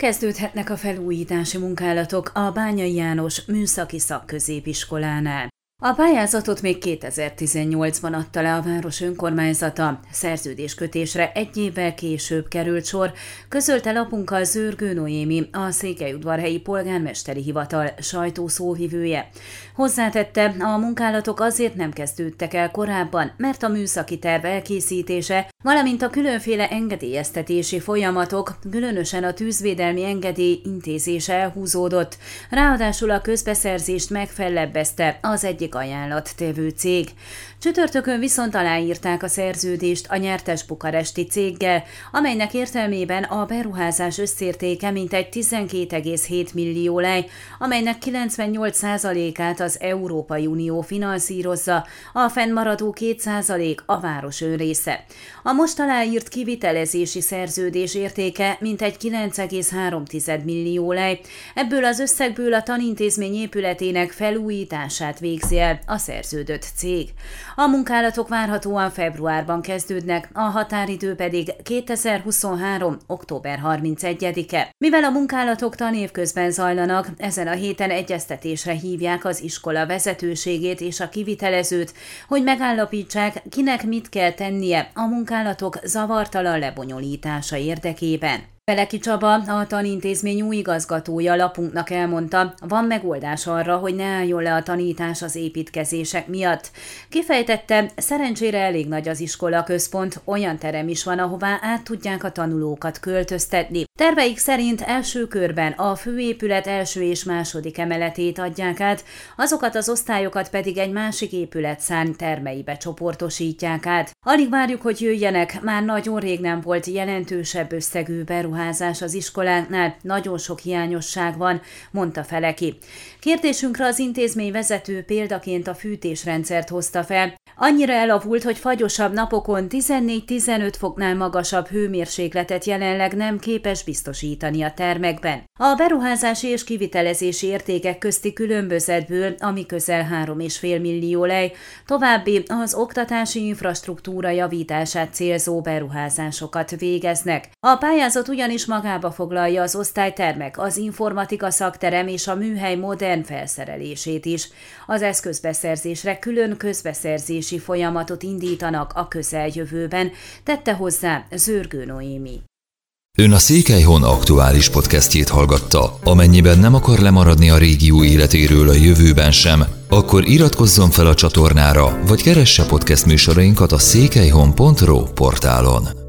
Kezdődhetnek a felújítási munkálatok a Bányai János Műszaki Szakközépiskolánál. A pályázatot még 2018-ban adta le a város önkormányzata. Szerződéskötésre egy évvel később került sor, közölte lapunkkal Zörgő Noémi, a Székelyudvarhelyi Polgármesteri Hivatal sajtószóvivője. Hozzátette, a munkálatok azért nem kezdődtek el korábban, mert a műszaki terv elkészítése, valamint a különféle engedélyeztetési folyamatok, különösen a tűzvédelmi engedély intézése elhúzódott. Ráadásul a közbeszerzést megfellebbezte az egyik ajánlat tévő cég. Csütörtökön viszont aláírták a szerződést a nyertes bukaresti céggel, amelynek értelmében a beruházás összértéke mintegy 12,7 millió lej, amelynek 98%-át az Európai Unió finanszírozza, a fennmaradó 2% a város önrésze. A most aláírt kivitelezési szerződés értéke mintegy 9,3 millió lej, ebből az összegből a tanintézmény épületének felújítását végzi el a szerződött cég. A munkálatok várhatóan februárban kezdődnek, a határidő pedig 2023. október 31-e. Mivel a munkálatok tanév közben zajlanak, ezen a héten egyeztetésre hívják az iskola vezetőségét és a kivitelezőt, hogy megállapítsák, kinek mit kell tennie a munkálatok zavartalan lebonyolítása érdekében. Feleki Csaba, a tanintézmény új igazgatója lapunknak elmondta, van megoldás arra, hogy ne álljon le a tanítás az építkezések miatt. Kifejtette, szerencsére elég nagy az iskola központ, olyan terem is van, ahová át tudják a tanulókat költöztetni. Terveik szerint első körben a főépület első és második emeletét adják át, azokat az osztályokat pedig egy másik épület szán termeibe csoportosítják át. Alig várjuk, hogy jöjjenek, már nagyon rég nem volt jelentősebb összegű beruházás beruházás az iskolánknál, nagyon sok hiányosság van, mondta Feleki. Kérdésünkre az intézmény vezető példaként a fűtésrendszert hozta fel. Annyira elavult, hogy fagyosabb napokon 14-15 foknál magasabb hőmérsékletet jelenleg nem képes biztosítani a termekben. A beruházási és kivitelezési értékek közti különbözetből, ami közel 3,5 millió lej, további az oktatási infrastruktúra javítását célzó beruházásokat végeznek. A pályázat ugyanis magába foglalja az osztálytermek, az informatika szakterem és a műhely modern felszerelését is. Az eszközbeszerzésre külön közbeszerzési folyamatot indítanak a közeljövőben, tette hozzá Zörgő Noémi. Ön a Székelyhon aktuális podcastjét hallgatta. Amennyiben nem akar lemaradni a régió életéről a jövőben sem, akkor iratkozzon fel a csatornára, vagy keresse podcast műsorainkat a székelyhon.pro portálon.